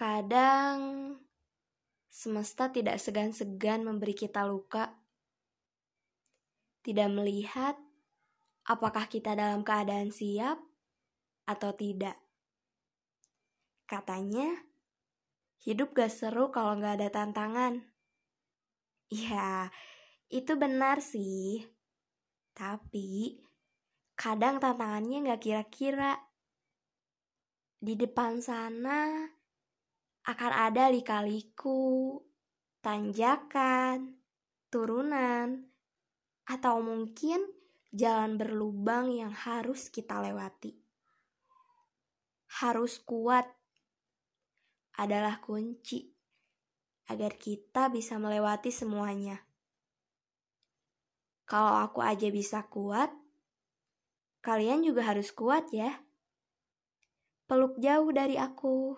Kadang semesta tidak segan-segan memberi kita luka. Tidak melihat apakah kita dalam keadaan siap atau tidak. Katanya, hidup gak seru kalau gak ada tantangan. Ya, itu benar sih. Tapi, kadang tantangannya gak kira-kira. Di depan sana, akan ada lika-liku, tanjakan, turunan, atau mungkin jalan berlubang yang harus kita lewati. Harus kuat adalah kunci agar kita bisa melewati semuanya. Kalau aku aja bisa kuat, kalian juga harus kuat ya. Peluk jauh dari aku.